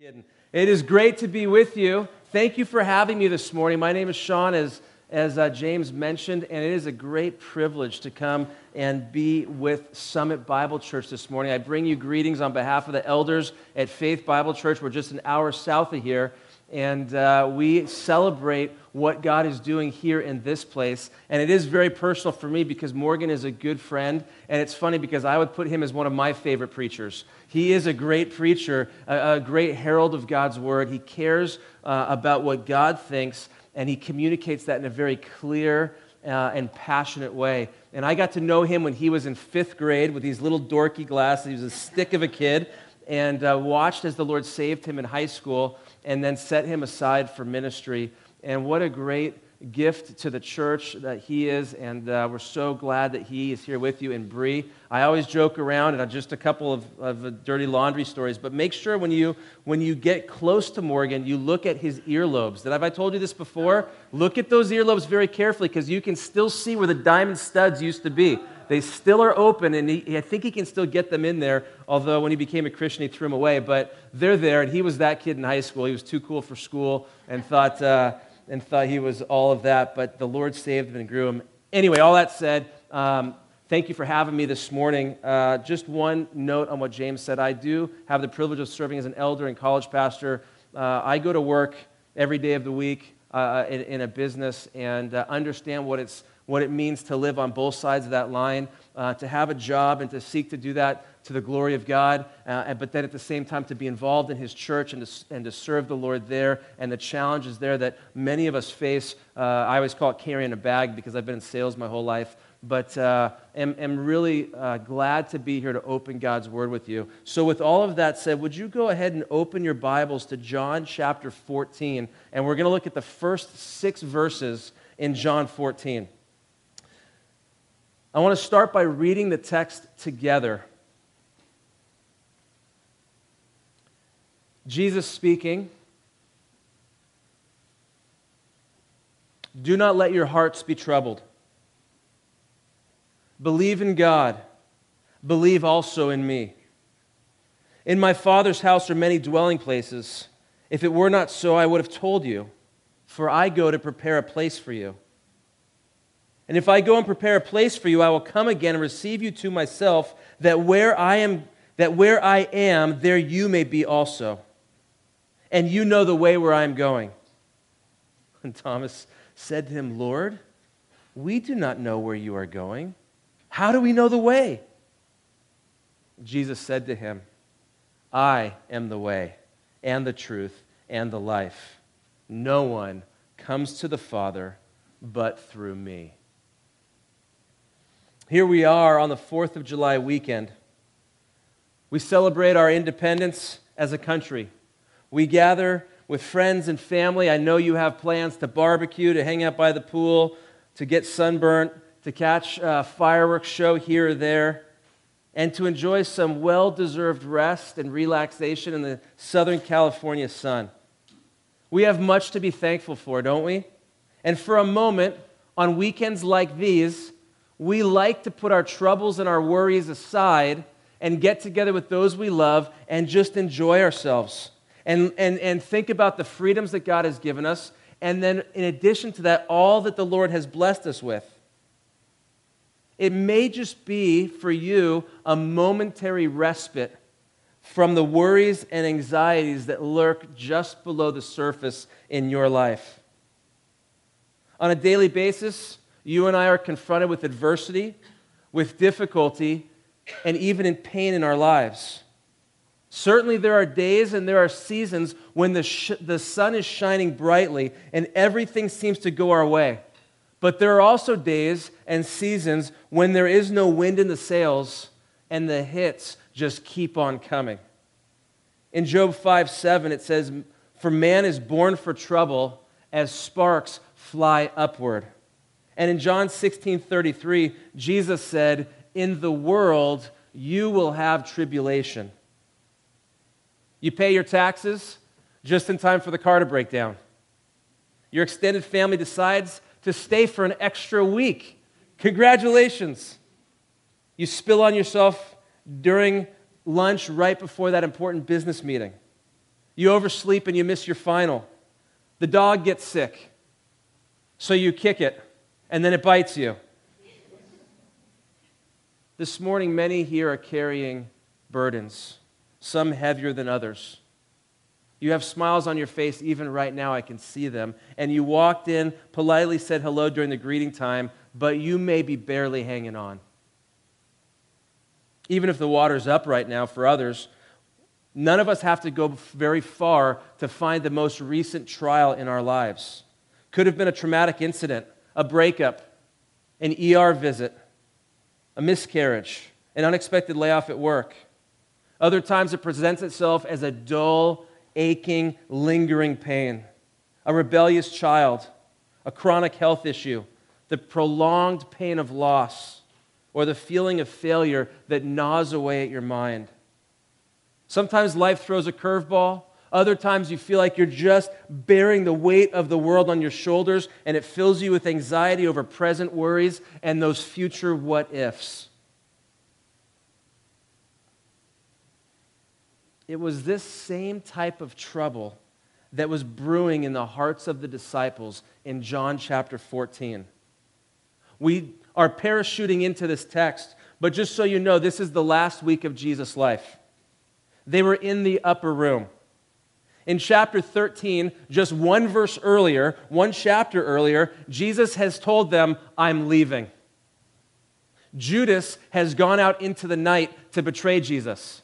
Kidding. It is great to be with you. Thank you for having me this morning. My name is Sean, as, as uh, James mentioned, and it is a great privilege to come and be with Summit Bible Church this morning. I bring you greetings on behalf of the elders at Faith Bible Church. We're just an hour south of here, and uh, we celebrate what God is doing here in this place. And it is very personal for me because Morgan is a good friend, and it's funny because I would put him as one of my favorite preachers. He is a great preacher, a, a great herald of God's word. He cares uh, about what God thinks, and he communicates that in a very clear uh, and passionate way. And I got to know him when he was in fifth grade with these little dorky glasses. He was a stick of a kid, and uh, watched as the Lord saved him in high school and then set him aside for ministry. And what a great gift to the church that he is, and uh, we're so glad that he is here with you in Brea. I always joke around, and just a couple of, of dirty laundry stories, but make sure when you, when you get close to Morgan, you look at his earlobes. Did, have I told you this before? Look at those earlobes very carefully because you can still see where the diamond studs used to be. They still are open, and he, I think he can still get them in there, although when he became a Christian, he threw them away. But they're there, and he was that kid in high school. He was too cool for school and thought, uh, and thought he was all of that, but the Lord saved him and grew him. Anyway, all that said, um, thank you for having me this morning. Uh, just one note on what James said. I do have the privilege of serving as an elder and college pastor. Uh, I go to work every day of the week uh, in, in, a business and uh, understand what, it's, what it means to live on both sides of that line, uh, to have a job and to seek to do that to the glory of God, uh, but then at the same time to be involved in His church and to, and to serve the Lord there, and the challenges there that many of us face. Uh, I always call it carrying a bag because I've been in sales my whole life, but uh, am, am really uh, glad to be here to open God's Word with you. So, with all of that said, would you go ahead and open your Bibles to John chapter 14, and we're going to look at the first six verses in John 14. I want to start by reading the text together. Jesus speaking, Do not let your hearts be troubled. Believe in God. Believe also in me. In my Father's house are many dwelling places. If it were not so, I would have told you, for I go to prepare a place for you. And if I go and prepare a place for you, I will come again and receive you to myself, that where I am, that where I am, there you may be also and you know the way where I am going. And Thomas said to him, Lord, we do not know where you are going. How do we know the way? Jesus said to him, I am the way and the truth and the life. No one comes to the Father but through me. Here we are on the 4th of July weekend. We celebrate our independence as a country. We gather with friends and family. I know you have plans to barbecue, to hang out by the pool, to get sunburnt, to catch a fireworks show here or there, and to enjoy some well deserved rest and relaxation in the Southern California sun. We have much to be thankful for, don't we? And for a moment, on weekends like these, we like to put our troubles and our worries aside and get together with those we love and just enjoy ourselves and, and, and think about the freedoms that God has given us. And then, in addition to that, all that the Lord has blessed us with. It may just be for you a momentary respite from the worries and anxieties that lurk just below the surface in your life. On a daily basis, you and I are confronted with adversity, with difficulty, and even in pain in our lives. Certainly, there are days and there are seasons when the, sh- the sun is shining brightly and everything seems to go our way. But there are also days and seasons when there is no wind in the sails and the hits just keep on coming. In Job 5 7, it says, For man is born for trouble as sparks fly upward. And in John 16 33, Jesus said, In the world you will have tribulation. You pay your taxes just in time for the car to break down. Your extended family decides to stay for an extra week. Congratulations. You spill on yourself during lunch right before that important business meeting. You oversleep and you miss your final. The dog gets sick, so you kick it, and then it bites you. This morning, many here are carrying burdens, some heavier than others. You have smiles on your face, even right now, I can see them. And you walked in, politely said hello during the greeting time, but you may be barely hanging on. Even if the water's up right now for others, none of us have to go very far to find the most recent trial in our lives. Could have been a traumatic incident, a breakup, an ER visit, a miscarriage, an unexpected layoff at work. Other times it presents itself as a dull, aching, lingering pain, a rebellious child, a chronic health issue, the prolonged pain of loss, or the feeling of failure that gnaws away at your mind. Sometimes life throws a curveball. Other times you feel like you're just bearing the weight of the world on your shoulders and it fills you with anxiety over present worries and those future what ifs. It was this same type of trouble that was brewing in the hearts of the disciples in John chapter 14. We are parachuting into this text, but just so you know, this is the last week of Jesus' life. They were in the upper room. In chapter 13, just one verse earlier, one chapter earlier, Jesus has told them, I'm leaving. Judas has gone out into the night to betray Jesus.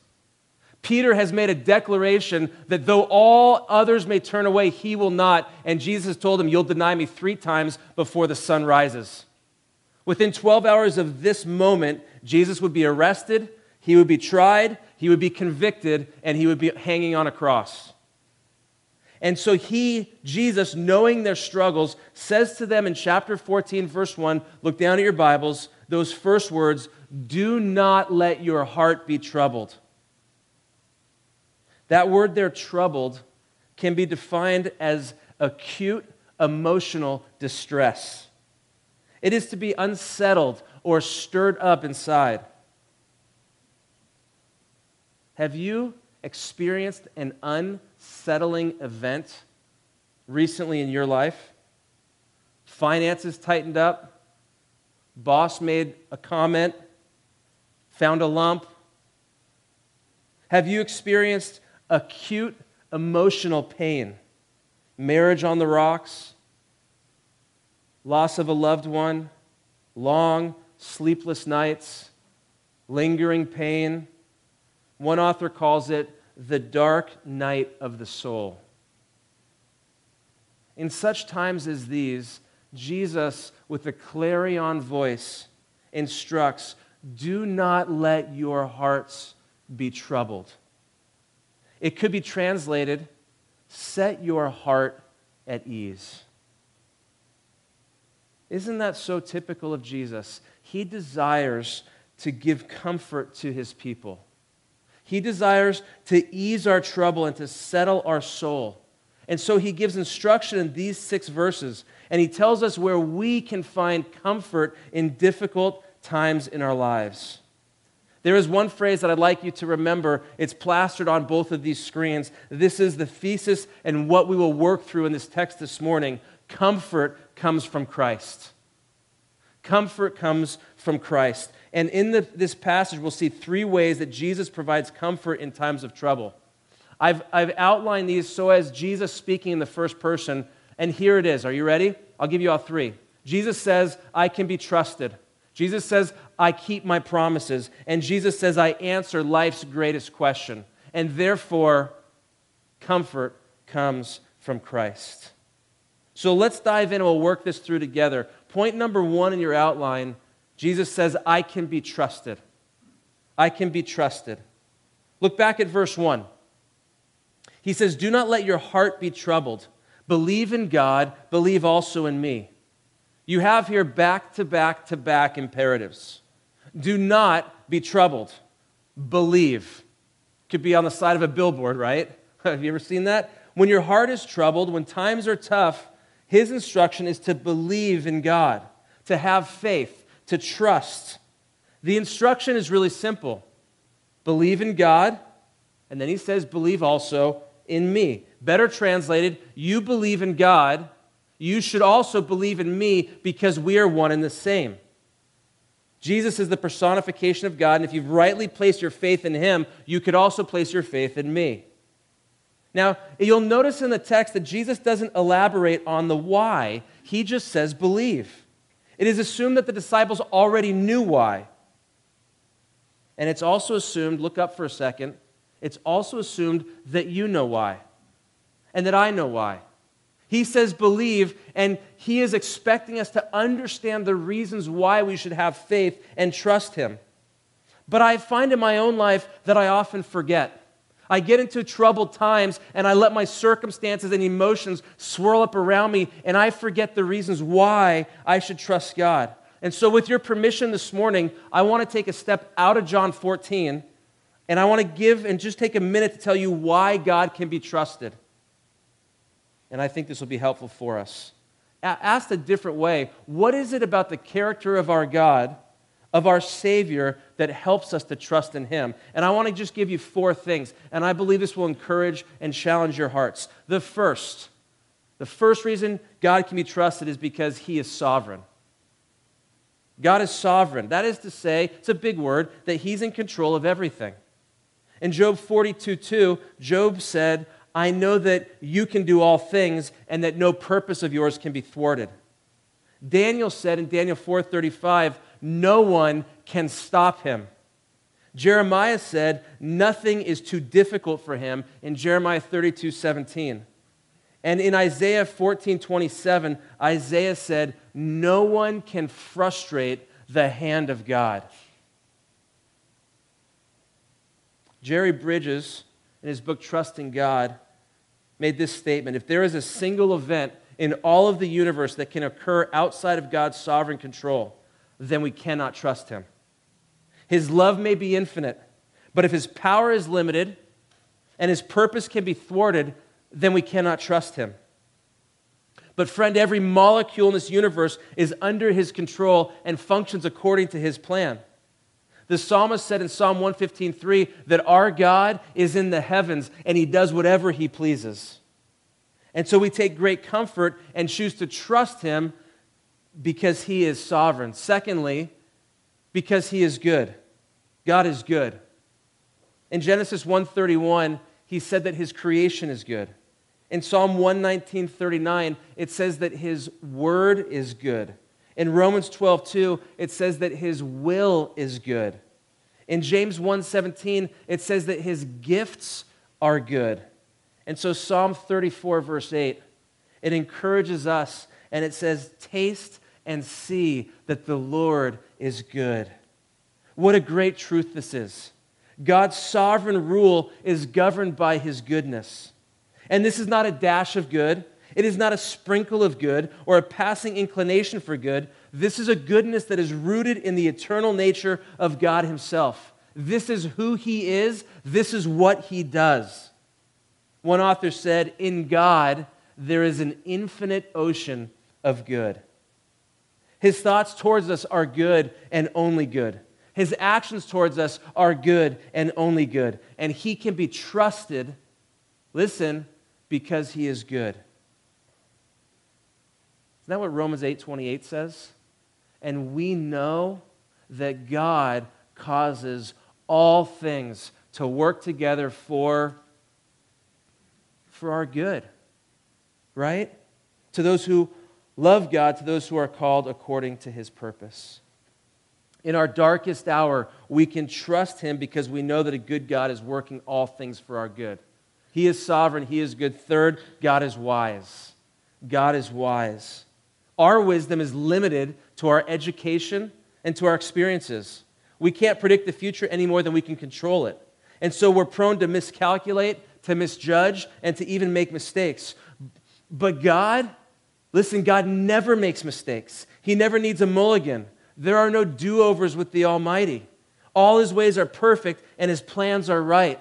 Peter has made a declaration that though all others may turn away, he will not. And Jesus told him, You'll deny me three times before the sun rises. Within 12 hours of this moment, Jesus would be arrested, he would be tried, he would be convicted, and he would be hanging on a cross. And so he, Jesus, knowing their struggles, says to them in chapter 14, verse 1, look down at your Bibles, those first words, do not let your heart be troubled. That word there, troubled, can be defined as acute emotional distress. It is to be unsettled or stirred up inside. Have you experienced an unsettling event recently in your life? Finances tightened up, boss made a comment, found a lump. Have you experienced acute emotional pain, marriage on the rocks, loss of a loved one, long sleepless nights, lingering pain. One author calls it the dark night of the soul. In such times as these, Jesus, with a clarion voice, instructs do not let your hearts be troubled. It could be translated set your heart at ease. Isn't that so typical of Jesus? He desires to give comfort to his people. He desires to ease our trouble and to settle our soul. And so he gives instruction in these six verses, and he tells us where we can find comfort in difficult times in our lives. There is one phrase that I'd like you to remember. It's plastered on both of these screens. This is the thesis and what we will work through in this text this morning. Comfort comes from Christ. Comfort comes from Christ. And in the, this passage, we'll see three ways that Jesus provides comfort in times of trouble. I've, I've outlined these so as Jesus speaking in the first person, and here it is. Are you ready? I'll give you all three. Jesus says, I can be trusted. Jesus says, I keep my promises. And Jesus says, I answer life's greatest question. And therefore, comfort comes from Christ. So let's dive in and we'll work this through together. Point number one in your outline Jesus says, I can be trusted. I can be trusted. Look back at verse 1. He says, Do not let your heart be troubled. Believe in God, believe also in me. You have here back to back to back imperatives. Do not be troubled. Believe. Could be on the side of a billboard, right? Have you ever seen that? When your heart is troubled, when times are tough, his instruction is to believe in God, to have faith, to trust. The instruction is really simple believe in God, and then he says, believe also in me. Better translated, you believe in God, you should also believe in me because we are one and the same. Jesus is the personification of God, and if you've rightly placed your faith in him, you could also place your faith in me. Now, you'll notice in the text that Jesus doesn't elaborate on the why, he just says believe. It is assumed that the disciples already knew why. And it's also assumed, look up for a second, it's also assumed that you know why and that I know why. He says believe, and he is expecting us to understand the reasons why we should have faith and trust him. But I find in my own life that I often forget. I get into troubled times and I let my circumstances and emotions swirl up around me, and I forget the reasons why I should trust God. And so, with your permission this morning, I want to take a step out of John 14, and I want to give and just take a minute to tell you why God can be trusted and I think this will be helpful for us. Asked a different way, what is it about the character of our God, of our Savior, that helps us to trust in Him? And I want to just give you four things, and I believe this will encourage and challenge your hearts. The first, the first reason God can be trusted is because He is sovereign. God is sovereign. That is to say, it's a big word, that He's in control of everything. In Job 42 2, Job said, I know that you can do all things and that no purpose of yours can be thwarted. Daniel said in Daniel 4:35, no one can stop him. Jeremiah said, nothing is too difficult for him in Jeremiah 32:17. And in Isaiah 14:27, Isaiah said, no one can frustrate the hand of God. Jerry Bridges, in his book Trusting God, made this statement If there is a single event in all of the universe that can occur outside of God's sovereign control, then we cannot trust him. His love may be infinite, but if his power is limited and his purpose can be thwarted, then we cannot trust him. But, friend, every molecule in this universe is under his control and functions according to his plan. The psalmist said in Psalm 115:3 that our God is in the heavens and he does whatever he pleases. And so we take great comfort and choose to trust him because he is sovereign. Secondly, because he is good. God is good. In Genesis 1:31, he said that his creation is good. In Psalm 119:39, it says that his word is good. In Romans 12, 2, it says that his will is good. In James 1:17, it says that his gifts are good. And so Psalm 34, verse 8, it encourages us and it says, Taste and see that the Lord is good. What a great truth this is. God's sovereign rule is governed by his goodness. And this is not a dash of good. It is not a sprinkle of good or a passing inclination for good. This is a goodness that is rooted in the eternal nature of God Himself. This is who He is, this is what He does. One author said, In God, there is an infinite ocean of good. His thoughts towards us are good and only good. His actions towards us are good and only good. And He can be trusted, listen, because He is good. Isn't that what Romans 8:28 says? And we know that God causes all things to work together for for our good. Right? To those who love God, to those who are called according to his purpose. In our darkest hour, we can trust him because we know that a good God is working all things for our good. He is sovereign, he is good. Third, God is wise. God is wise. Our wisdom is limited to our education and to our experiences. We can't predict the future any more than we can control it. And so we're prone to miscalculate, to misjudge, and to even make mistakes. But God, listen, God never makes mistakes. He never needs a mulligan. There are no do overs with the Almighty. All his ways are perfect and his plans are right.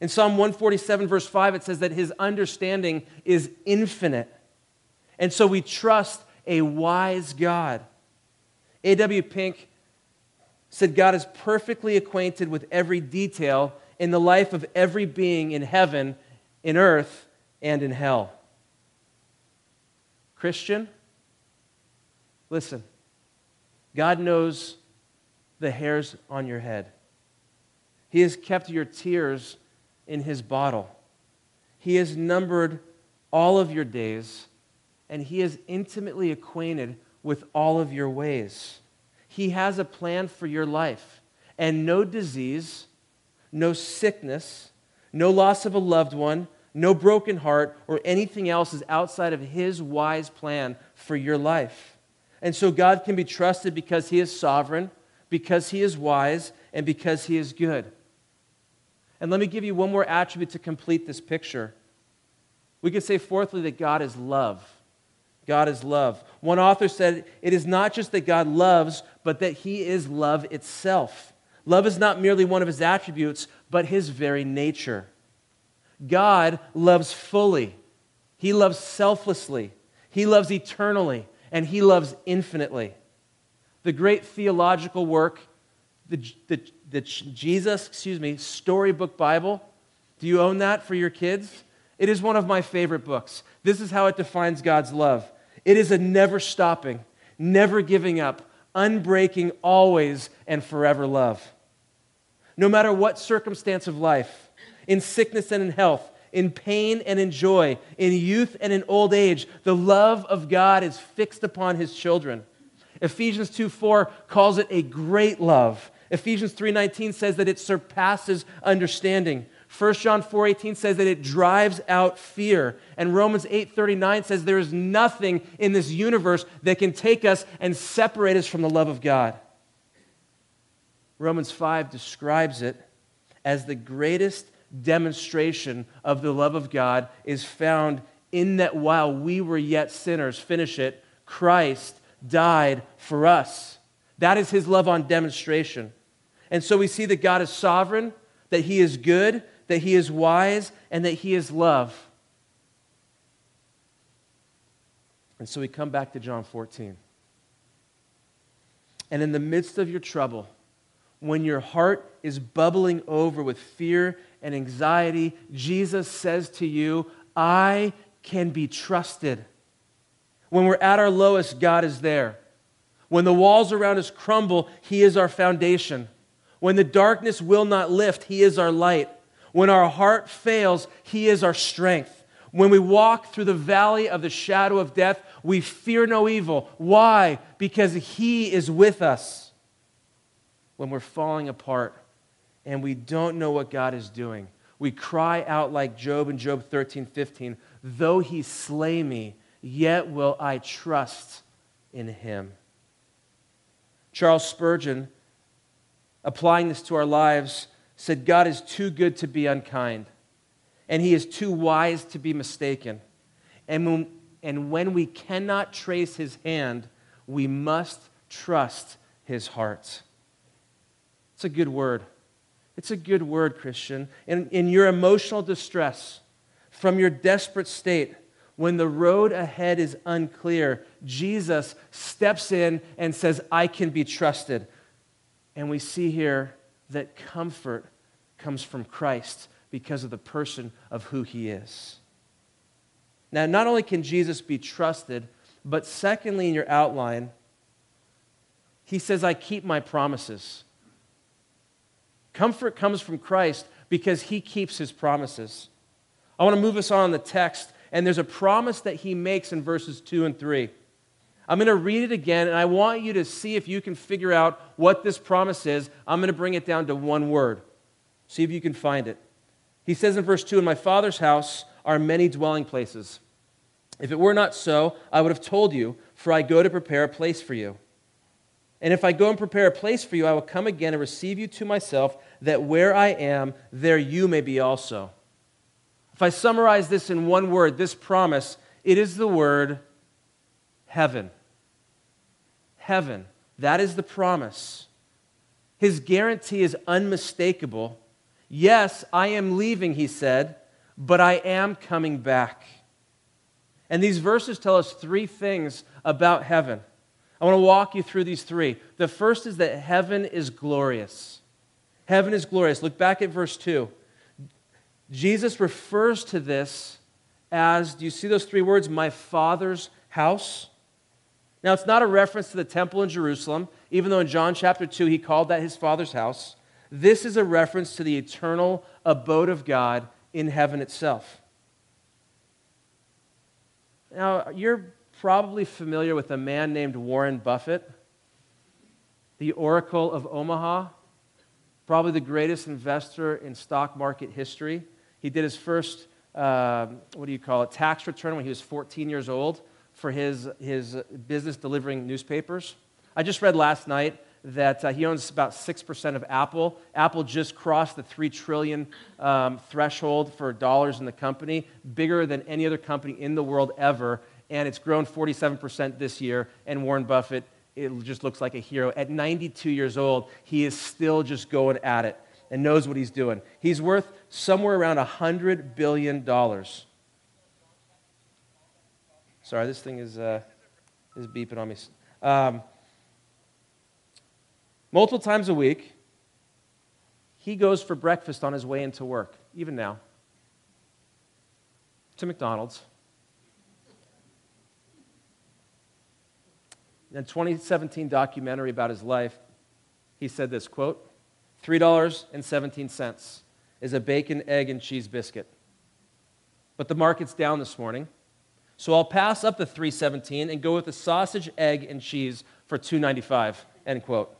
In Psalm 147, verse 5, it says that his understanding is infinite. And so we trust a wise God. A.W. Pink said God is perfectly acquainted with every detail in the life of every being in heaven in earth and in hell. Christian, listen. God knows the hairs on your head. He has kept your tears in his bottle. He has numbered all of your days, and he is intimately acquainted with all of your ways. He has a plan for your life, and no disease, no sickness, no loss of a loved one, no broken heart, or anything else is outside of his wise plan for your life. And so God can be trusted because he is sovereign, because he is wise, and because he is good. And let me give you one more attribute to complete this picture. We could say, fourthly, that God is love. God is love. One author said, It is not just that God loves, but that he is love itself. Love is not merely one of his attributes, but his very nature. God loves fully, he loves selflessly, he loves eternally, and he loves infinitely. The great theological work, the, the, the Jesus, excuse me, storybook Bible, do you own that for your kids? It is one of my favorite books. This is how it defines God's love it is a never stopping, never giving up, unbreaking, always and forever love. No matter what circumstance of life, in sickness and in health, in pain and in joy, in youth and in old age, the love of God is fixed upon his children. Ephesians 2 4 calls it a great love. Ephesians 3:19 says that it surpasses understanding. 1 John 4:18 says that it drives out fear, and Romans 8:39 says there is nothing in this universe that can take us and separate us from the love of God. Romans 5 describes it as the greatest demonstration of the love of God is found in that while we were yet sinners, finish it, Christ died for us. That is his love on demonstration. And so we see that God is sovereign, that he is good, that he is wise, and that he is love. And so we come back to John 14. And in the midst of your trouble, when your heart is bubbling over with fear and anxiety, Jesus says to you, I can be trusted. When we're at our lowest, God is there. When the walls around us crumble, He is our foundation. When the darkness will not lift, He is our light. When our heart fails, He is our strength. When we walk through the valley of the shadow of death, we fear no evil. Why? Because He is with us. When we're falling apart and we don't know what God is doing, we cry out like Job in Job 13, 15, though He slay me, yet will I trust in Him. Charles Spurgeon, applying this to our lives, said, God is too good to be unkind, and he is too wise to be mistaken. And when, and when we cannot trace his hand, we must trust his heart. It's a good word. It's a good word, Christian. In, in your emotional distress, from your desperate state, when the road ahead is unclear, Jesus steps in and says, I can be trusted. And we see here that comfort comes from Christ because of the person of who he is. Now, not only can Jesus be trusted, but secondly, in your outline, he says, I keep my promises. Comfort comes from Christ because he keeps his promises. I want to move us on the text, and there's a promise that he makes in verses 2 and 3. I'm going to read it again, and I want you to see if you can figure out what this promise is. I'm going to bring it down to one word. See if you can find it. He says in verse 2 In my Father's house are many dwelling places. If it were not so, I would have told you, for I go to prepare a place for you. And if I go and prepare a place for you, I will come again and receive you to myself, that where I am, there you may be also. If I summarize this in one word, this promise, it is the word heaven heaven. That is the promise. His guarantee is unmistakable. Yes, I am leaving, he said, but I am coming back. And these verses tell us three things about heaven. I want to walk you through these three. The first is that heaven is glorious. Heaven is glorious. Look back at verse 2. Jesus refers to this as do you see those three words, my Father's house? Now, it's not a reference to the temple in Jerusalem, even though in John chapter 2 he called that his Father's house. This is a reference to the eternal abode of God in heaven itself. Now, you're probably familiar with a man named Warren Buffett, the Oracle of Omaha, probably the greatest investor in stock market history. He did his first, uh, what do you call it, tax return when he was 14 years old for his, his business delivering newspapers. I just read last night that uh, he owns about 6% of Apple. Apple just crossed the 3 trillion um, threshold for dollars in the company, bigger than any other company in the world ever. And it's grown 47% this year. And Warren Buffett, it just looks like a hero. At 92 years old, he is still just going at it and knows what he's doing. He's worth somewhere around $100 billion. Sorry, this thing is, uh, is beeping on me. Um, multiple times a week, he goes for breakfast on his way into work, even now, to McDonald's. In a 2017 documentary about his life, he said this quote, $3.17 is a bacon, egg, and cheese biscuit. But the market's down this morning, so I'll pass up the 317 and go with the sausage, egg, and cheese for 295. End quote.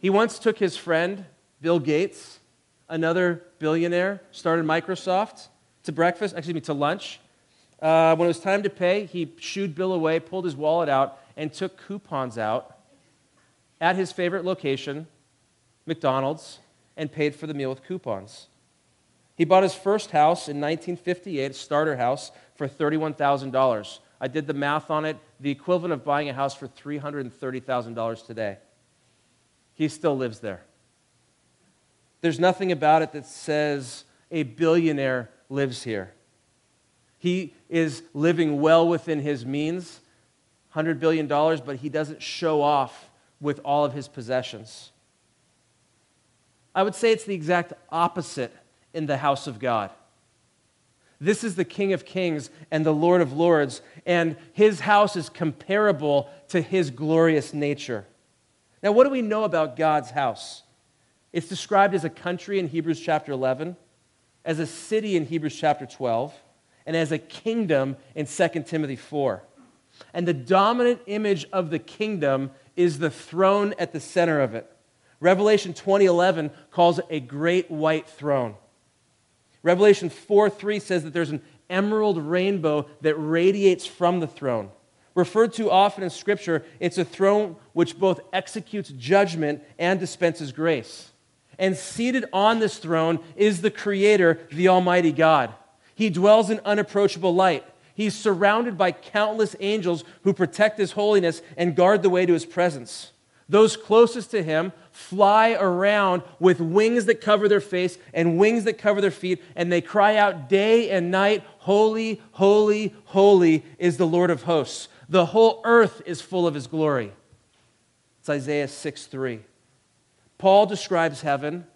He once took his friend, Bill Gates, another billionaire, started Microsoft, to breakfast, excuse me, to lunch. Uh, when it was time to pay, he shooed Bill away, pulled his wallet out, and took coupons out at his favorite location, McDonald's, and paid for the meal with coupons. He bought his first house in 1958, a starter house, for $31,000. I did the math on it, the equivalent of buying a house for $330,000 today. He still lives there. There's nothing about it that says a billionaire lives here. He is living well within his means, $100 billion, but he doesn't show off with all of his possessions. I would say it's the exact opposite in the house of God. This is the King of Kings and the Lord of Lords, and his house is comparable to his glorious nature. Now, what do we know about God's house? It's described as a country in Hebrews chapter 11, as a city in Hebrews chapter 12, and as a kingdom in 2 Timothy 4. And the dominant image of the kingdom is the throne at the center of it. Revelation 20:11 calls it a great white throne. Revelation 4:3 says that there's an emerald rainbow that radiates from the throne. Referred to often in Scripture, it's a throne which both executes judgment and dispenses grace. And seated on this throne is the Creator, the Almighty God. He dwells in unapproachable light. He's surrounded by countless angels who protect His holiness and guard the way to His presence. Those closest to Him fly around with wings that cover their face and wings that cover their feet, and they cry out day and night, Holy, holy, holy is the Lord of hosts. The whole earth is full of his glory. It's Isaiah 6 3. Paul describes heaven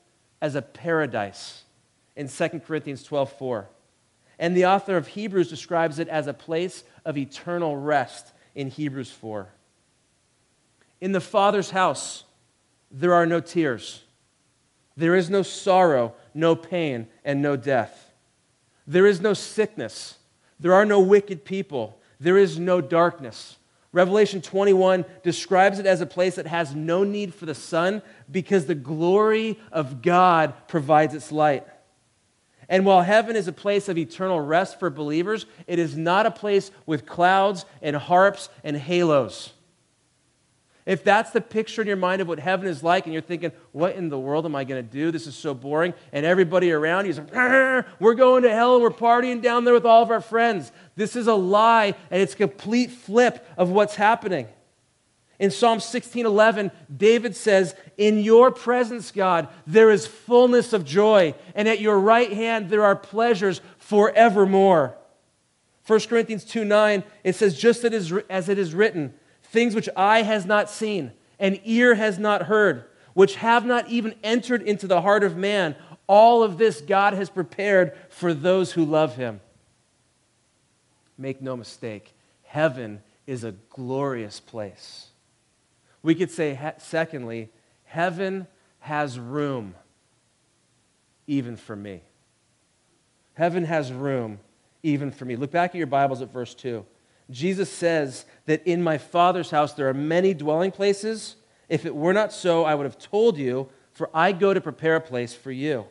as a paradise in 2 Corinthians 12 4. And the author of Hebrews describes it as a place of eternal rest in Hebrews 4. In the Father's house, there are no tears. There is no sorrow, no pain, and no death. There is no sickness. There are no wicked people there is no darkness. Revelation 21 describes it as a place that has no need for the sun because the glory of God provides its light. And while heaven is a place of eternal rest for believers, it is not a place with clouds and harps and halos. If that's the picture in your mind of what heaven is like, and you're thinking, what in the world am I going to do? This is so boring. And everybody around you is like, we're going to hell and we're partying down there with all of our friends. This is a lie, and it's a complete flip of what's happening. In Psalm 16:11, David says, "In your presence, God, there is fullness of joy, and at your right hand there are pleasures forevermore." 1 Corinthians 2:9, it says, "Just as it is written, things which eye has not seen, and ear has not heard, which have not even entered into the heart of man, All of this God has prepared for those who love him. Make no mistake, heaven is a glorious place. We could say, secondly, heaven has room even for me. Heaven has room even for me. Look back at your Bibles at verse 2. Jesus says that in my Father's house there are many dwelling places. If it were not so, I would have told you, for I go to prepare a place for you.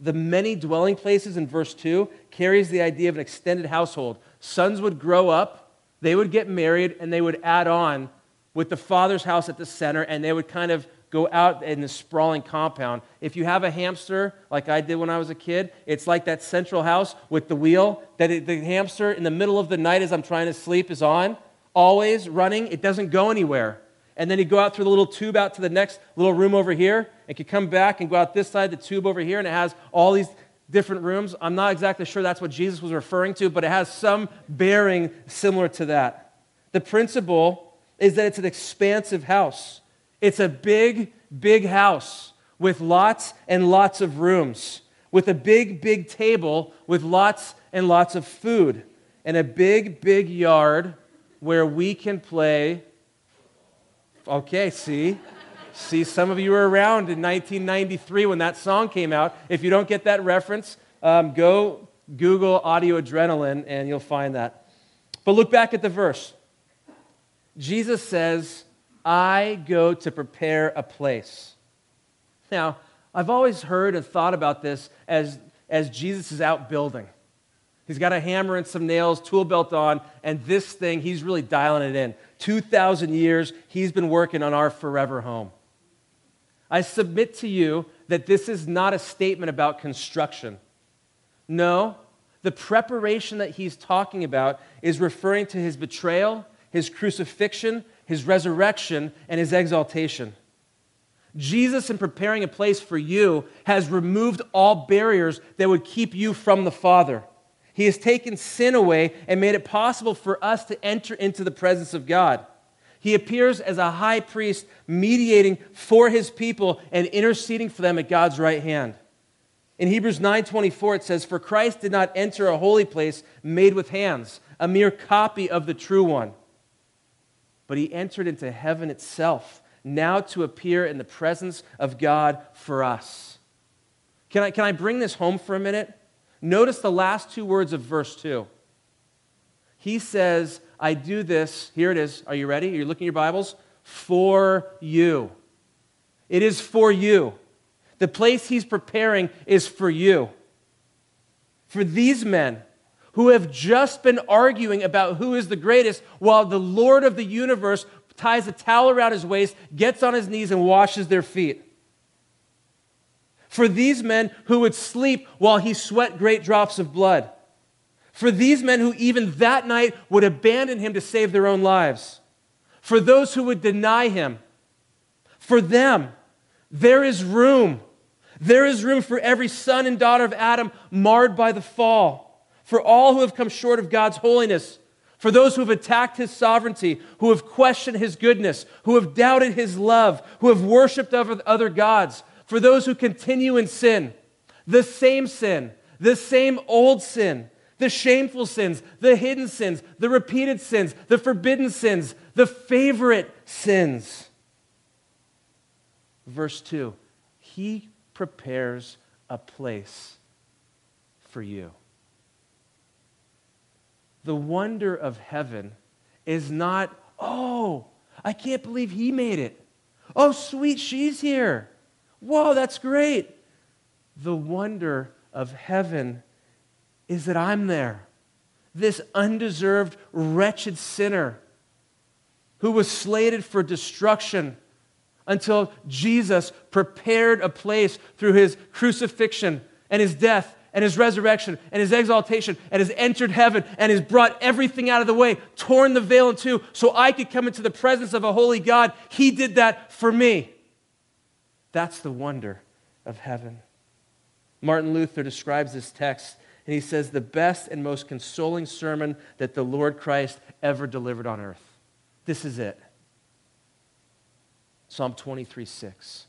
The many dwelling places in verse 2 carries the idea of an extended household. Sons would grow up, they would get married, and they would add on with the father's house at the center, and they would kind of go out in the sprawling compound. If you have a hamster, like I did when I was a kid, it's like that central house with the wheel that it, the hamster in the middle of the night as I'm trying to sleep is on, always running. It doesn't go anywhere. And then you go out through the little tube out to the next little room over here. and can come back and go out this side, the tube over here, and it has all these different rooms. I'm not exactly sure that's what Jesus was referring to, but it has some bearing similar to that. The principle is that it's an expansive house. It's a big, big house with lots and lots of rooms, with a big, big table with lots and lots of food, and a big, big yard where we can play. Okay, see? see, some of you were around in 1993 when that song came out. If you don't get that reference, um, go Google audio adrenaline and you'll find that. But look back at the verse. Jesus says, I go to prepare a place. Now, I've always heard and thought about this as, as Jesus is out building. He's got a hammer and some nails, tool belt on, and this thing, he's really dialing it in. 2,000 years, he's been working on our forever home. I submit to you that this is not a statement about construction. No, the preparation that he's talking about is referring to his betrayal, his crucifixion, his resurrection, and his exaltation. Jesus, in preparing a place for you, has removed all barriers that would keep you from the Father. He has taken sin away and made it possible for us to enter into the presence of God. He appears as a high priest, mediating for his people and interceding for them at God's right hand. In Hebrews 9:24 it says, "For Christ did not enter a holy place made with hands, a mere copy of the true one." But he entered into heaven itself, now to appear in the presence of God for us. Can I, can I bring this home for a minute? Notice the last two words of verse 2. He says, I do this, here it is. Are you ready? Are you looking at your Bibles? For you. It is for you. The place he's preparing is for you. For these men, who have just been arguing about who is the greatest, while the Lord of the universe ties a towel around his waist, gets on his knees, and washes their feet. For these men who would sleep while he sweat great drops of blood. For these men who, even that night, would abandon him to save their own lives. For those who would deny him. For them, there is room. There is room for every son and daughter of Adam marred by the fall for all who have come short of God's holiness, for those who have attacked his sovereignty, who have questioned his goodness, who have doubted his love, who have worshiped other gods, for those who continue in sin, the same sin, the same old sin, the shameful sins, the hidden sins, the repeated sins, the forbidden sins, the favorite sins. Verse 2 He prepares a place for you the wonder of heaven is not, oh, I can't believe he made it. Oh, sweet, she's here. Whoa, that's great. The wonder of heaven is that I'm there, this undeserved, wretched sinner who was slated for destruction until Jesus prepared a place through his crucifixion and his death and his resurrection and his exaltation and has entered heaven and has brought everything out of the way, torn the veil in two, so I could come into the presence of a holy God. He did that for me. That's the wonder of heaven. Martin Luther describes this text and he says, the best and most consoling sermon that the Lord Christ ever delivered on earth. This is it. Psalm 23 6.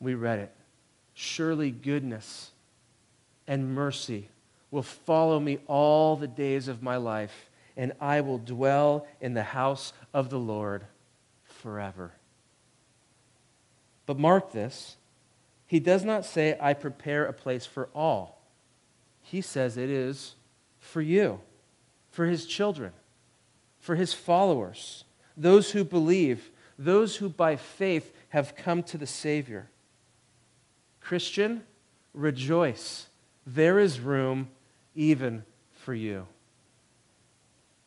We read it. surely goodness and mercy will follow me all the days of my life, and I will dwell in the house of the Lord forever. But mark this he does not say, I prepare a place for all. He says it is for you, for his children, for his followers, those who believe, those who by faith have come to the Savior. Christian, rejoice. There is room even for you.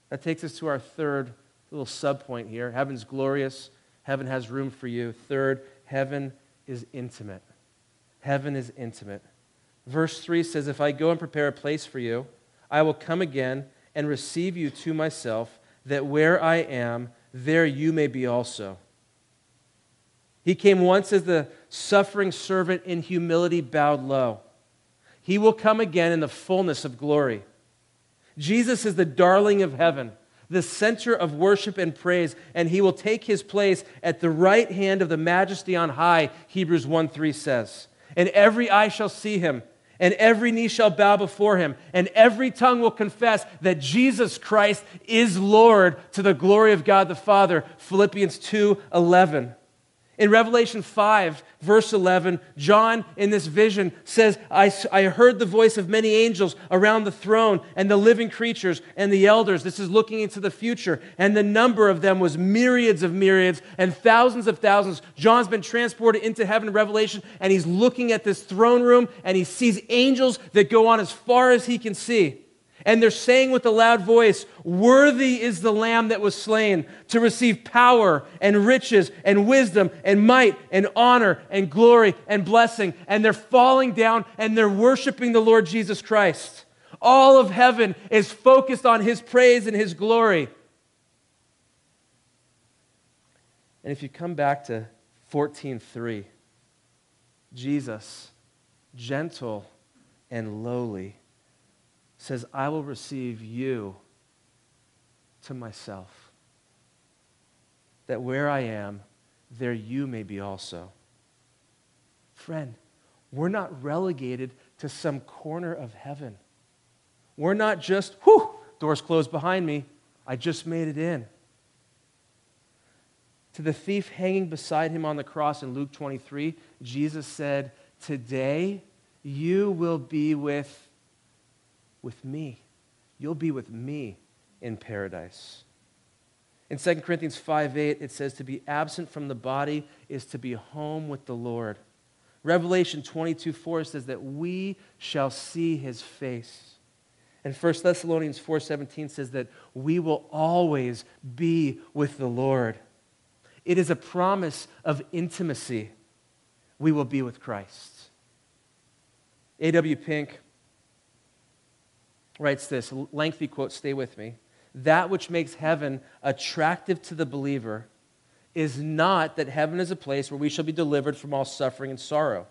That takes us to our third little subpoint here. Heaven's glorious. Heaven has room for you. Third, heaven is intimate. Heaven is intimate. Verse 3 says, If I go and prepare a place for you, I will come again and receive you to myself, that where I am, there you may be also. He came once as the suffering servant in humility bowed low. He will come again in the fullness of glory. Jesus is the darling of heaven, the center of worship and praise, and he will take his place at the right hand of the majesty on high, Hebrews 1 3 says. And every eye shall see him, and every knee shall bow before him, and every tongue will confess that Jesus Christ is Lord to the glory of God the Father. Philippians 2 11. In Revelation 5, verse 11, John in this vision says, I, I heard the voice of many angels around the throne and the living creatures and the elders. This is looking into the future. And the number of them was myriads of myriads and thousands of thousands. John's been transported into heaven in Revelation, and he's looking at this throne room, and he sees angels that go on as far as he can see. And they're saying with a loud voice, Worthy is the Lamb that was slain to receive power and riches and wisdom and might and honor and glory and blessing. And they're falling down and they're worshiping the Lord Jesus Christ. All of heaven is focused on his praise and his glory. And if you come back to 14:3, Jesus, gentle and lowly, says, I will receive you to myself, that where I am, there you may be also. Friend, we're not relegated to some corner of heaven. We're not just, whew, doors closed behind me. I just made it in. To the thief hanging beside him on the cross in Luke 23, Jesus said, Today you will be with with me. You'll be with me in paradise. In 2 Corinthians 5 8, it says, To be absent from the body is to be home with the Lord. Revelation 22 4 says that we shall see his face. And 1 Thessalonians 4:17 says that we will always be with the Lord. It is a promise of intimacy. We will be with Christ. A.W. Pink writes this lengthy quote, stay with me. That which makes heaven attractive to the believer is not that heaven is a place where we shall be delivered from all suffering and sorrow,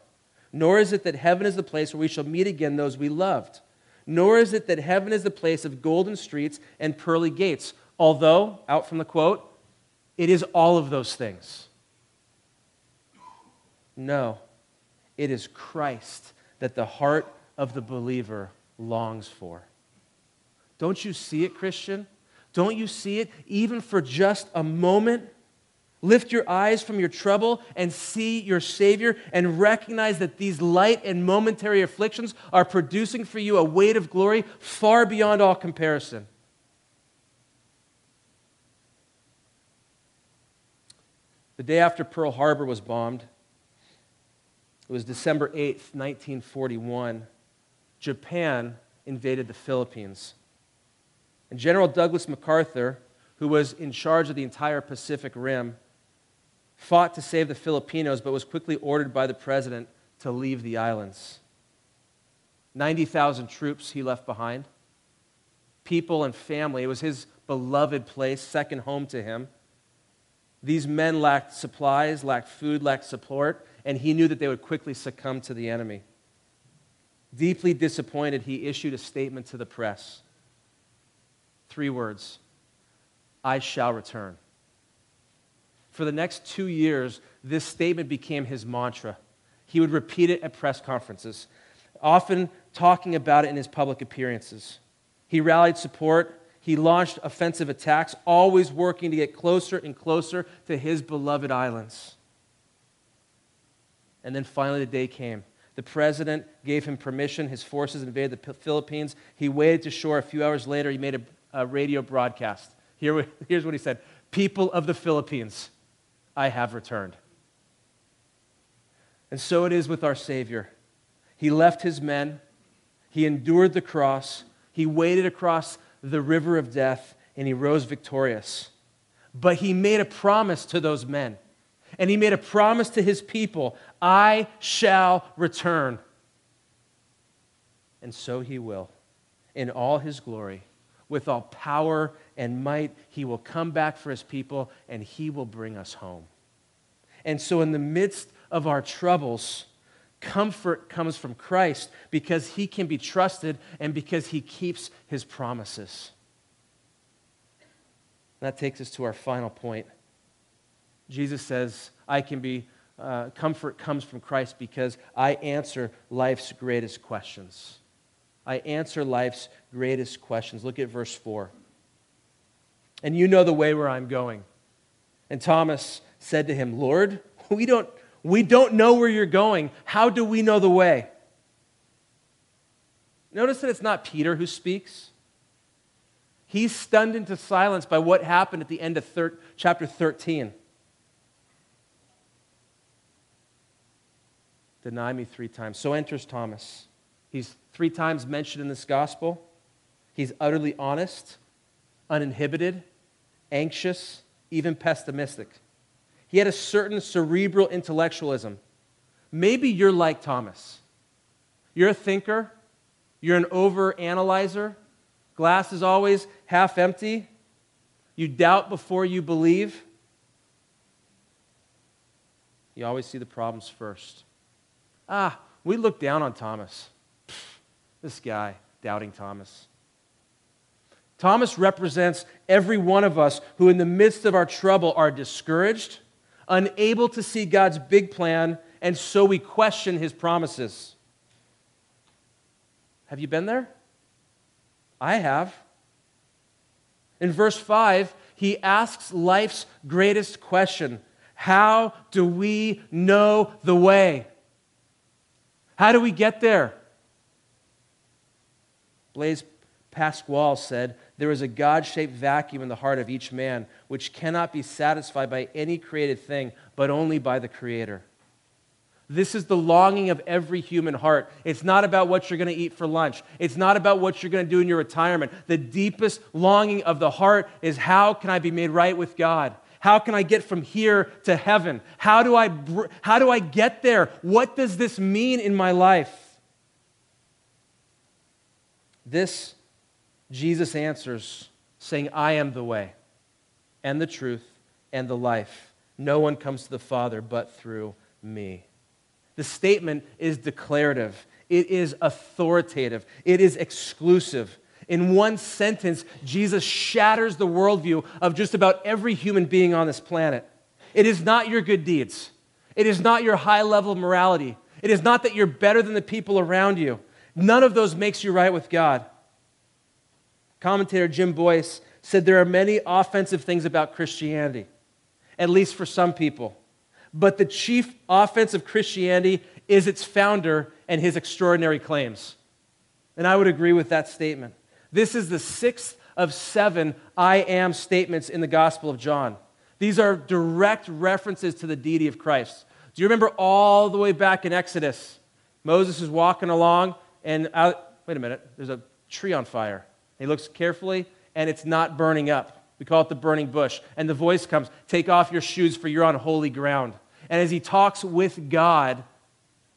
nor is it that heaven is the place where we shall meet again those we loved, nor is it that heaven is the place of golden streets and pearly gates, although, out from the quote, it is all of those things. No, it is Christ that the heart of the believer longs for. Don't you see it, Christian? Don't you see it even for just a moment? Lift your eyes from your trouble and see your Savior and recognize that these light and momentary afflictions are producing for you a weight of glory far beyond all comparison. The day after Pearl Harbor was bombed, it was December 8th, 1941, Japan invaded the Philippines. And General Douglas MacArthur, who was in charge of the entire Pacific Rim, fought to save the Filipinos but was quickly ordered by the president to leave the islands. 90,000 troops he left behind, people and family. It was his beloved place, second home to him. These men lacked supplies, lacked food, lacked support, and he knew that they would quickly succumb to the enemy. Deeply disappointed, he issued a statement to the press. Three words I shall return. For the next two years, this statement became his mantra. He would repeat it at press conferences, often talking about it in his public appearances. He rallied support. He launched offensive attacks, always working to get closer and closer to his beloved islands. And then finally, the day came. The president gave him permission. His forces invaded the Philippines. He waded to shore. A few hours later, he made a, a radio broadcast. Here, here's what he said People of the Philippines, I have returned. And so it is with our Savior. He left his men, he endured the cross, he waded across the river of death, and he rose victorious. But he made a promise to those men, and he made a promise to his people I shall return. And so he will, in all his glory, with all power and might. He will come back for his people, and he will bring us home. And so, in the midst of our troubles, comfort comes from Christ because he can be trusted and because he keeps his promises. That takes us to our final point. Jesus says, I can be, uh, comfort comes from Christ because I answer life's greatest questions. I answer life's greatest questions. Look at verse 4. And you know the way where I'm going. And Thomas said to him, Lord, we don't we don't know where you're going. How do we know the way? Notice that it's not Peter who speaks. He's stunned into silence by what happened at the end of thir- chapter 13. Deny me three times. So enters Thomas. He's three times mentioned in this gospel. He's utterly honest, uninhibited, anxious, even pessimistic. He had a certain cerebral intellectualism. Maybe you're like Thomas. You're a thinker, you're an over analyzer, glass is always half empty, you doubt before you believe. You always see the problems first. Ah, we look down on Thomas. This guy, doubting Thomas. Thomas represents every one of us who, in the midst of our trouble, are discouraged unable to see God's big plan, and so we question his promises. Have you been there? I have. In verse 5, he asks life's greatest question How do we know the way? How do we get there? Blaise Pascal said, There is a God shaped vacuum in the heart of each man, which cannot be satisfied by any created thing, but only by the Creator. This is the longing of every human heart. It's not about what you're going to eat for lunch. It's not about what you're going to do in your retirement. The deepest longing of the heart is how can I be made right with God? How can I get from here to heaven? How do I, how do I get there? What does this mean in my life? This Jesus answers, saying, I am the way and the truth and the life. No one comes to the Father but through me. The statement is declarative, it is authoritative, it is exclusive. In one sentence, Jesus shatters the worldview of just about every human being on this planet. It is not your good deeds. It is not your high level of morality. It is not that you're better than the people around you. None of those makes you right with God. Commentator Jim Boice said there are many offensive things about Christianity, at least for some people. But the chief offense of Christianity is its founder and his extraordinary claims. And I would agree with that statement. This is the sixth of seven I am statements in the Gospel of John. These are direct references to the deity of Christ. Do you remember all the way back in Exodus? Moses is walking along, and out, wait a minute, there's a tree on fire. He looks carefully, and it's not burning up. We call it the burning bush. And the voice comes Take off your shoes, for you're on holy ground. And as he talks with God,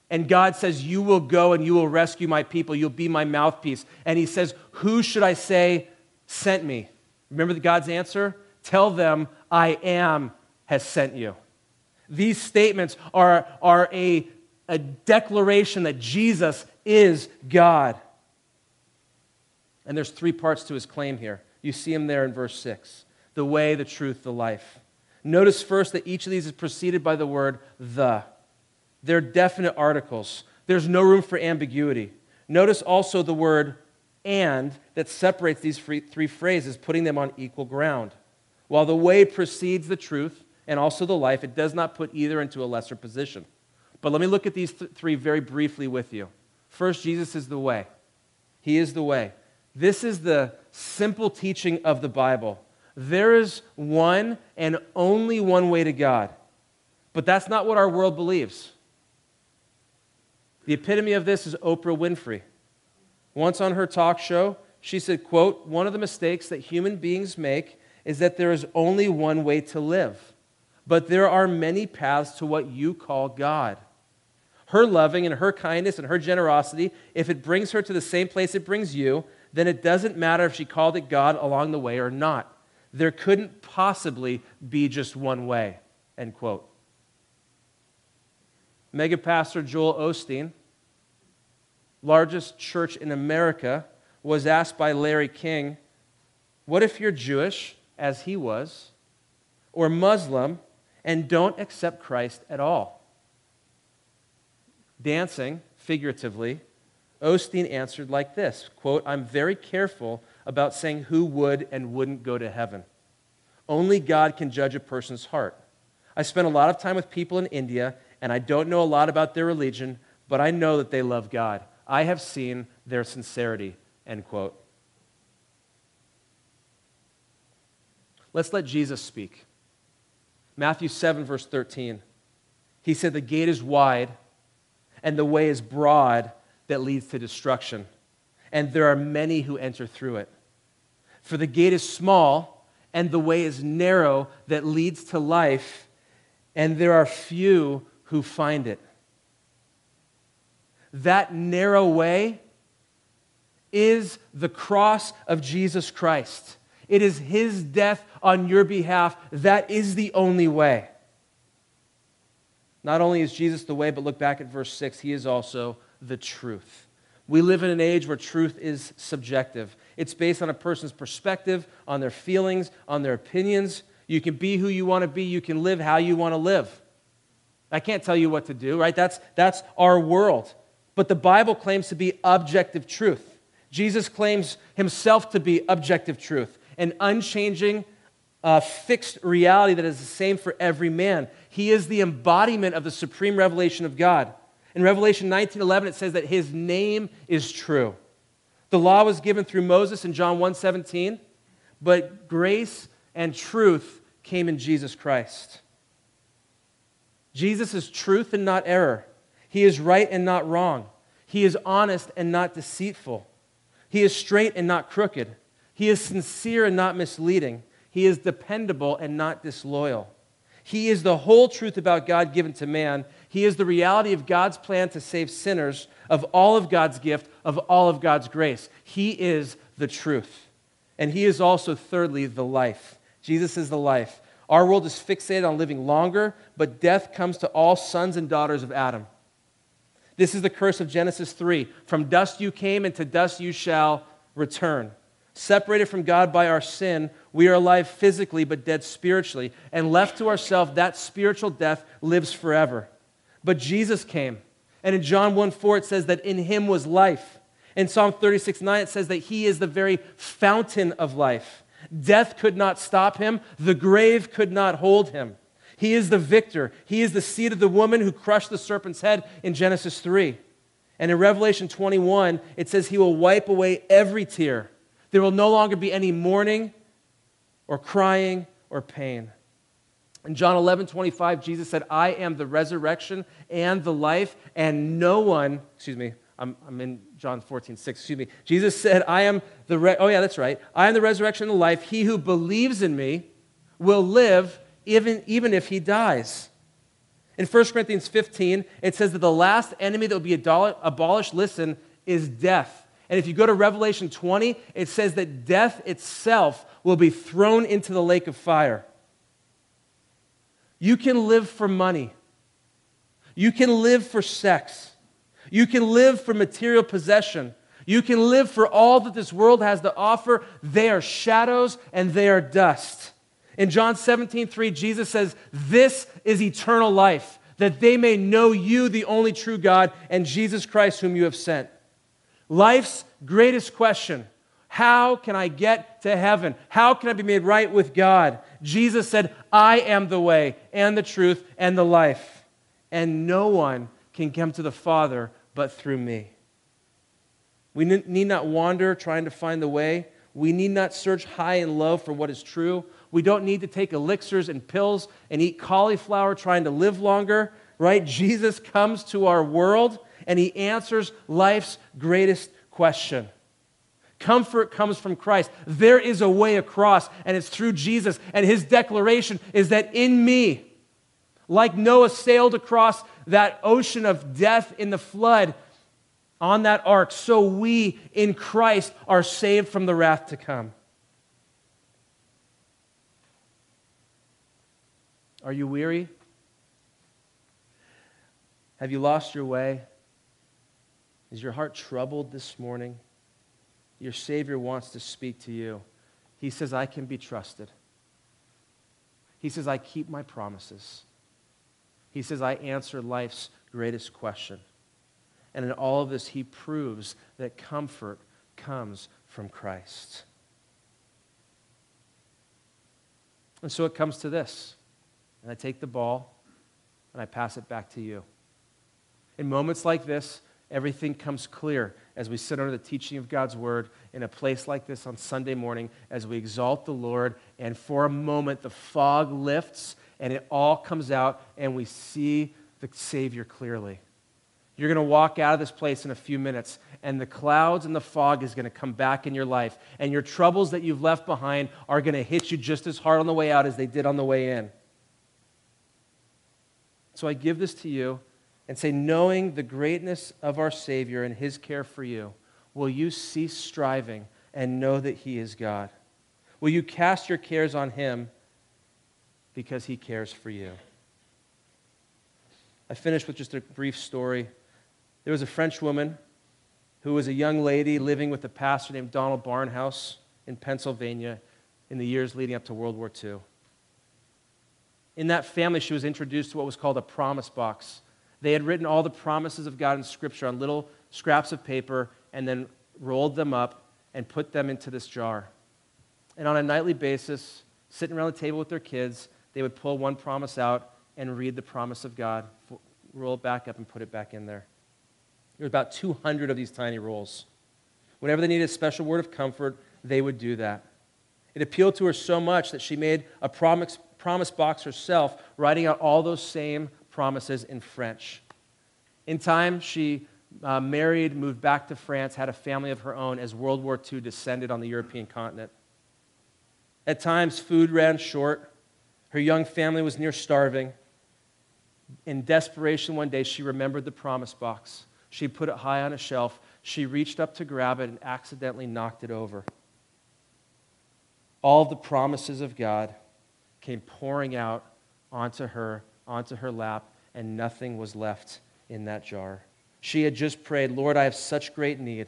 and God says, You will go and you will rescue my people. You'll be my mouthpiece. And he says, Who should I say sent me? Remember God's answer? Tell them, I am has sent you. These statements are, are a, a declaration that Jesus is God. And there's three parts to his claim here. You see him there in verse 6 the way, the truth, the life. Notice first that each of these is preceded by the word the. They're definite articles. There's no room for ambiguity. Notice also the word and that separates these three phrases, putting them on equal ground. While the way precedes the truth and also the life, it does not put either into a lesser position. But let me look at these th- three very briefly with you. First, Jesus is the way. He is the way. This is the simple teaching of the Bible. There is one and only one way to God. But that's not what our world believes. The epitome of this is Oprah Winfrey. Once on her talk show, she said, quote, "One of the mistakes that human beings make is that there is only one way to live, but there are many paths to what you call God." Her loving and her kindness and her generosity, if it brings her to the same place it brings you, then it doesn't matter if she called it God along the way or not. There couldn't possibly be just one way. End quote. Mega Pastor Joel Osteen, largest church in America, was asked by Larry King, What if you're Jewish, as he was, or Muslim, and don't accept Christ at all? Dancing, figuratively, Osteen answered like this quote, I'm very careful about saying who would and wouldn't go to heaven. Only God can judge a person's heart. I spent a lot of time with people in India, and I don't know a lot about their religion, but I know that they love God. I have seen their sincerity. End quote. Let's let Jesus speak. Matthew 7, verse 13. He said, The gate is wide and the way is broad that leads to destruction, and there are many who enter through it. For the gate is small, and the way is narrow that leads to life, and there are few who find it. That narrow way is the cross of Jesus Christ. It is his death on your behalf. That is the only way. Not only is Jesus the way, but look back at verse 6, he is also the truth. We live in an age where truth is subjective. It's based on a person's perspective, on their feelings, on their opinions. You can be who you want to be, you can live how you want to live. I can't tell you what to do, right? That's, that's our world. But the Bible claims to be objective truth. Jesus claims himself to be objective truth, an unchanging, uh, fixed reality that is the same for every man. He is the embodiment of the supreme revelation of God. In Revelation 19:11 it says that his name is true. The law was given through Moses in John 1:17, but grace and truth came in Jesus Christ. Jesus is truth and not error. He is right and not wrong. He is honest and not deceitful. He is straight and not crooked. He is sincere and not misleading. He is dependable and not disloyal. He is the whole truth about God given to man. He is the reality of God's plan to save sinners, of all of God's gift, of all of God's grace. He is the truth. And He is also, thirdly, the life. Jesus is the life. Our world is fixated on living longer, but death comes to all sons and daughters of Adam. This is the curse of Genesis 3. From dust you came, and to dust you shall return. Separated from God by our sin, we are alive physically but dead spiritually. And left to ourselves, that spiritual death lives forever. But Jesus came. And in John 1 4, it says that in him was life. In Psalm 36 9, it says that he is the very fountain of life. Death could not stop him, the grave could not hold him. He is the victor. He is the seed of the woman who crushed the serpent's head in Genesis 3. And in Revelation 21, it says he will wipe away every tear there will no longer be any mourning or crying or pain. In John 11, 25, Jesus said, I am the resurrection and the life, and no one, excuse me, I'm, I'm in John 14, 6, excuse me. Jesus said, I am the, re- oh yeah, that's right. I am the resurrection and the life. He who believes in me will live even, even if he dies. In 1 Corinthians 15, it says that the last enemy that will be abolished, listen, is death. And if you go to Revelation 20, it says that death itself will be thrown into the lake of fire. You can live for money. You can live for sex. You can live for material possession. You can live for all that this world has to offer. They are shadows and they are dust. In John 17, 3, Jesus says, This is eternal life that they may know you, the only true God, and Jesus Christ, whom you have sent. Life's greatest question how can I get to heaven? How can I be made right with God? Jesus said, I am the way and the truth and the life, and no one can come to the Father but through me. We need not wander trying to find the way. We need not search high and low for what is true. We don't need to take elixirs and pills and eat cauliflower trying to live longer, right? Jesus comes to our world and he answers life's greatest question. Comfort comes from Christ. There is a way across, and it's through Jesus. And his declaration is that in me, like Noah sailed across that ocean of death in the flood on that ark, so we in Christ are saved from the wrath to come. Are you weary? Have you lost your way? Is your heart troubled this morning? Your Savior wants to speak to you. He says, I can be trusted. He says, I keep my promises. He says, I answer life's greatest question. And in all of this, he proves that comfort comes from Christ. And so it comes to this. And I take the ball and I pass it back to you. In moments like this, everything comes clear as we sit under the teaching of God's word in a place like this on Sunday morning, as we exalt the Lord, and for a moment the fog lifts and it all comes out, and we see the Savior clearly. You're going to walk out of this place in a few minutes, and the clouds and the fog is going to come back in your life, and your troubles that you've left behind are going to hit you just as hard on the way out as they did on the way in. So I give this to you and say, knowing the greatness of our Savior and his care for you, will you cease striving and know that he is God? Will you cast your cares on him because he cares for you? I finish with just a brief story. There was a French woman who was a young lady living with a pastor named Donald Barnhouse in Pennsylvania in the years leading up to World War II. In that family, she was introduced to what was called a promise box. They had written all the promises of God in Scripture on little scraps of paper and then rolled them up and put them into this jar. And on a nightly basis, sitting around the table with their kids, they would pull one promise out and read the promise of God, roll it back up, and put it back in there. There were about 200 of these tiny rolls. Whenever they needed a special word of comfort, they would do that. It appealed to her so much that she made a promise, promise box herself, writing out all those same promises in French. In time, she uh, married, moved back to France, had a family of her own as World War II descended on the European continent. At times, food ran short. Her young family was near starving. In desperation, one day, she remembered the promise box. She put it high on a shelf. She reached up to grab it and accidentally knocked it over. All the promises of God came pouring out onto her onto her lap, and nothing was left in that jar. She had just prayed, Lord, I have such great need.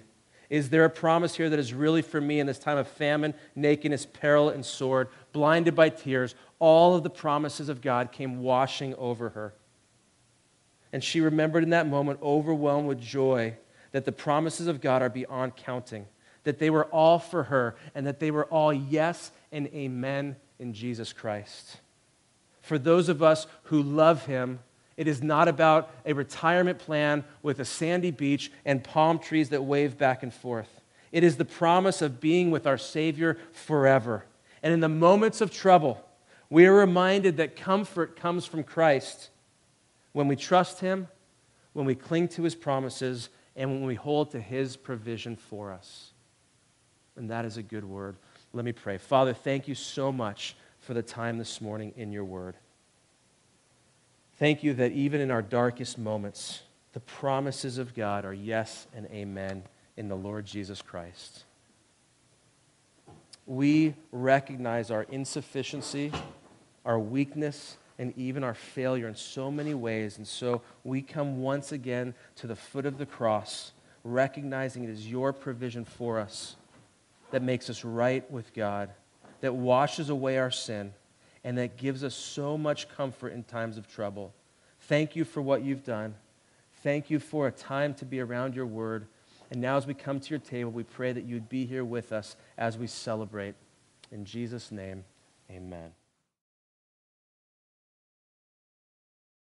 Is there a promise here that is really for me in this time of famine, nakedness, peril, and sword, blinded by tears? All of the promises of God came washing over her. And she remembered in that moment, overwhelmed with joy, that the promises of God are beyond counting, that they were all for her, and that they were all yes and amen in Jesus Christ for those of us who love him, it is not about a retirement plan with a sandy beach and palm trees that wave back and forth. It is the promise of being with our Savior forever. And in the moments of trouble, we are reminded that comfort comes from Christ when we trust Him, when we cling to His promises, and when we hold to His provision for us. And that is a good word. Let me pray. Father, thank you so much for the time this morning in your word. Thank you that even in our darkest moments, the promises of God are yes and amen in the Lord Jesus Christ. We recognize our insufficiency, our weakness, and even our failure in so many ways. And so we come once again to the foot of the cross, recognizing it is your provision for us that makes us right with God that washes away our sin and that gives us so much comfort in times of trouble. Thank you for what you've done. Thank you for a time to be around your word. And now, as we come to your table, we pray that you'd be here with us as we celebrate. In Jesus' name, amen.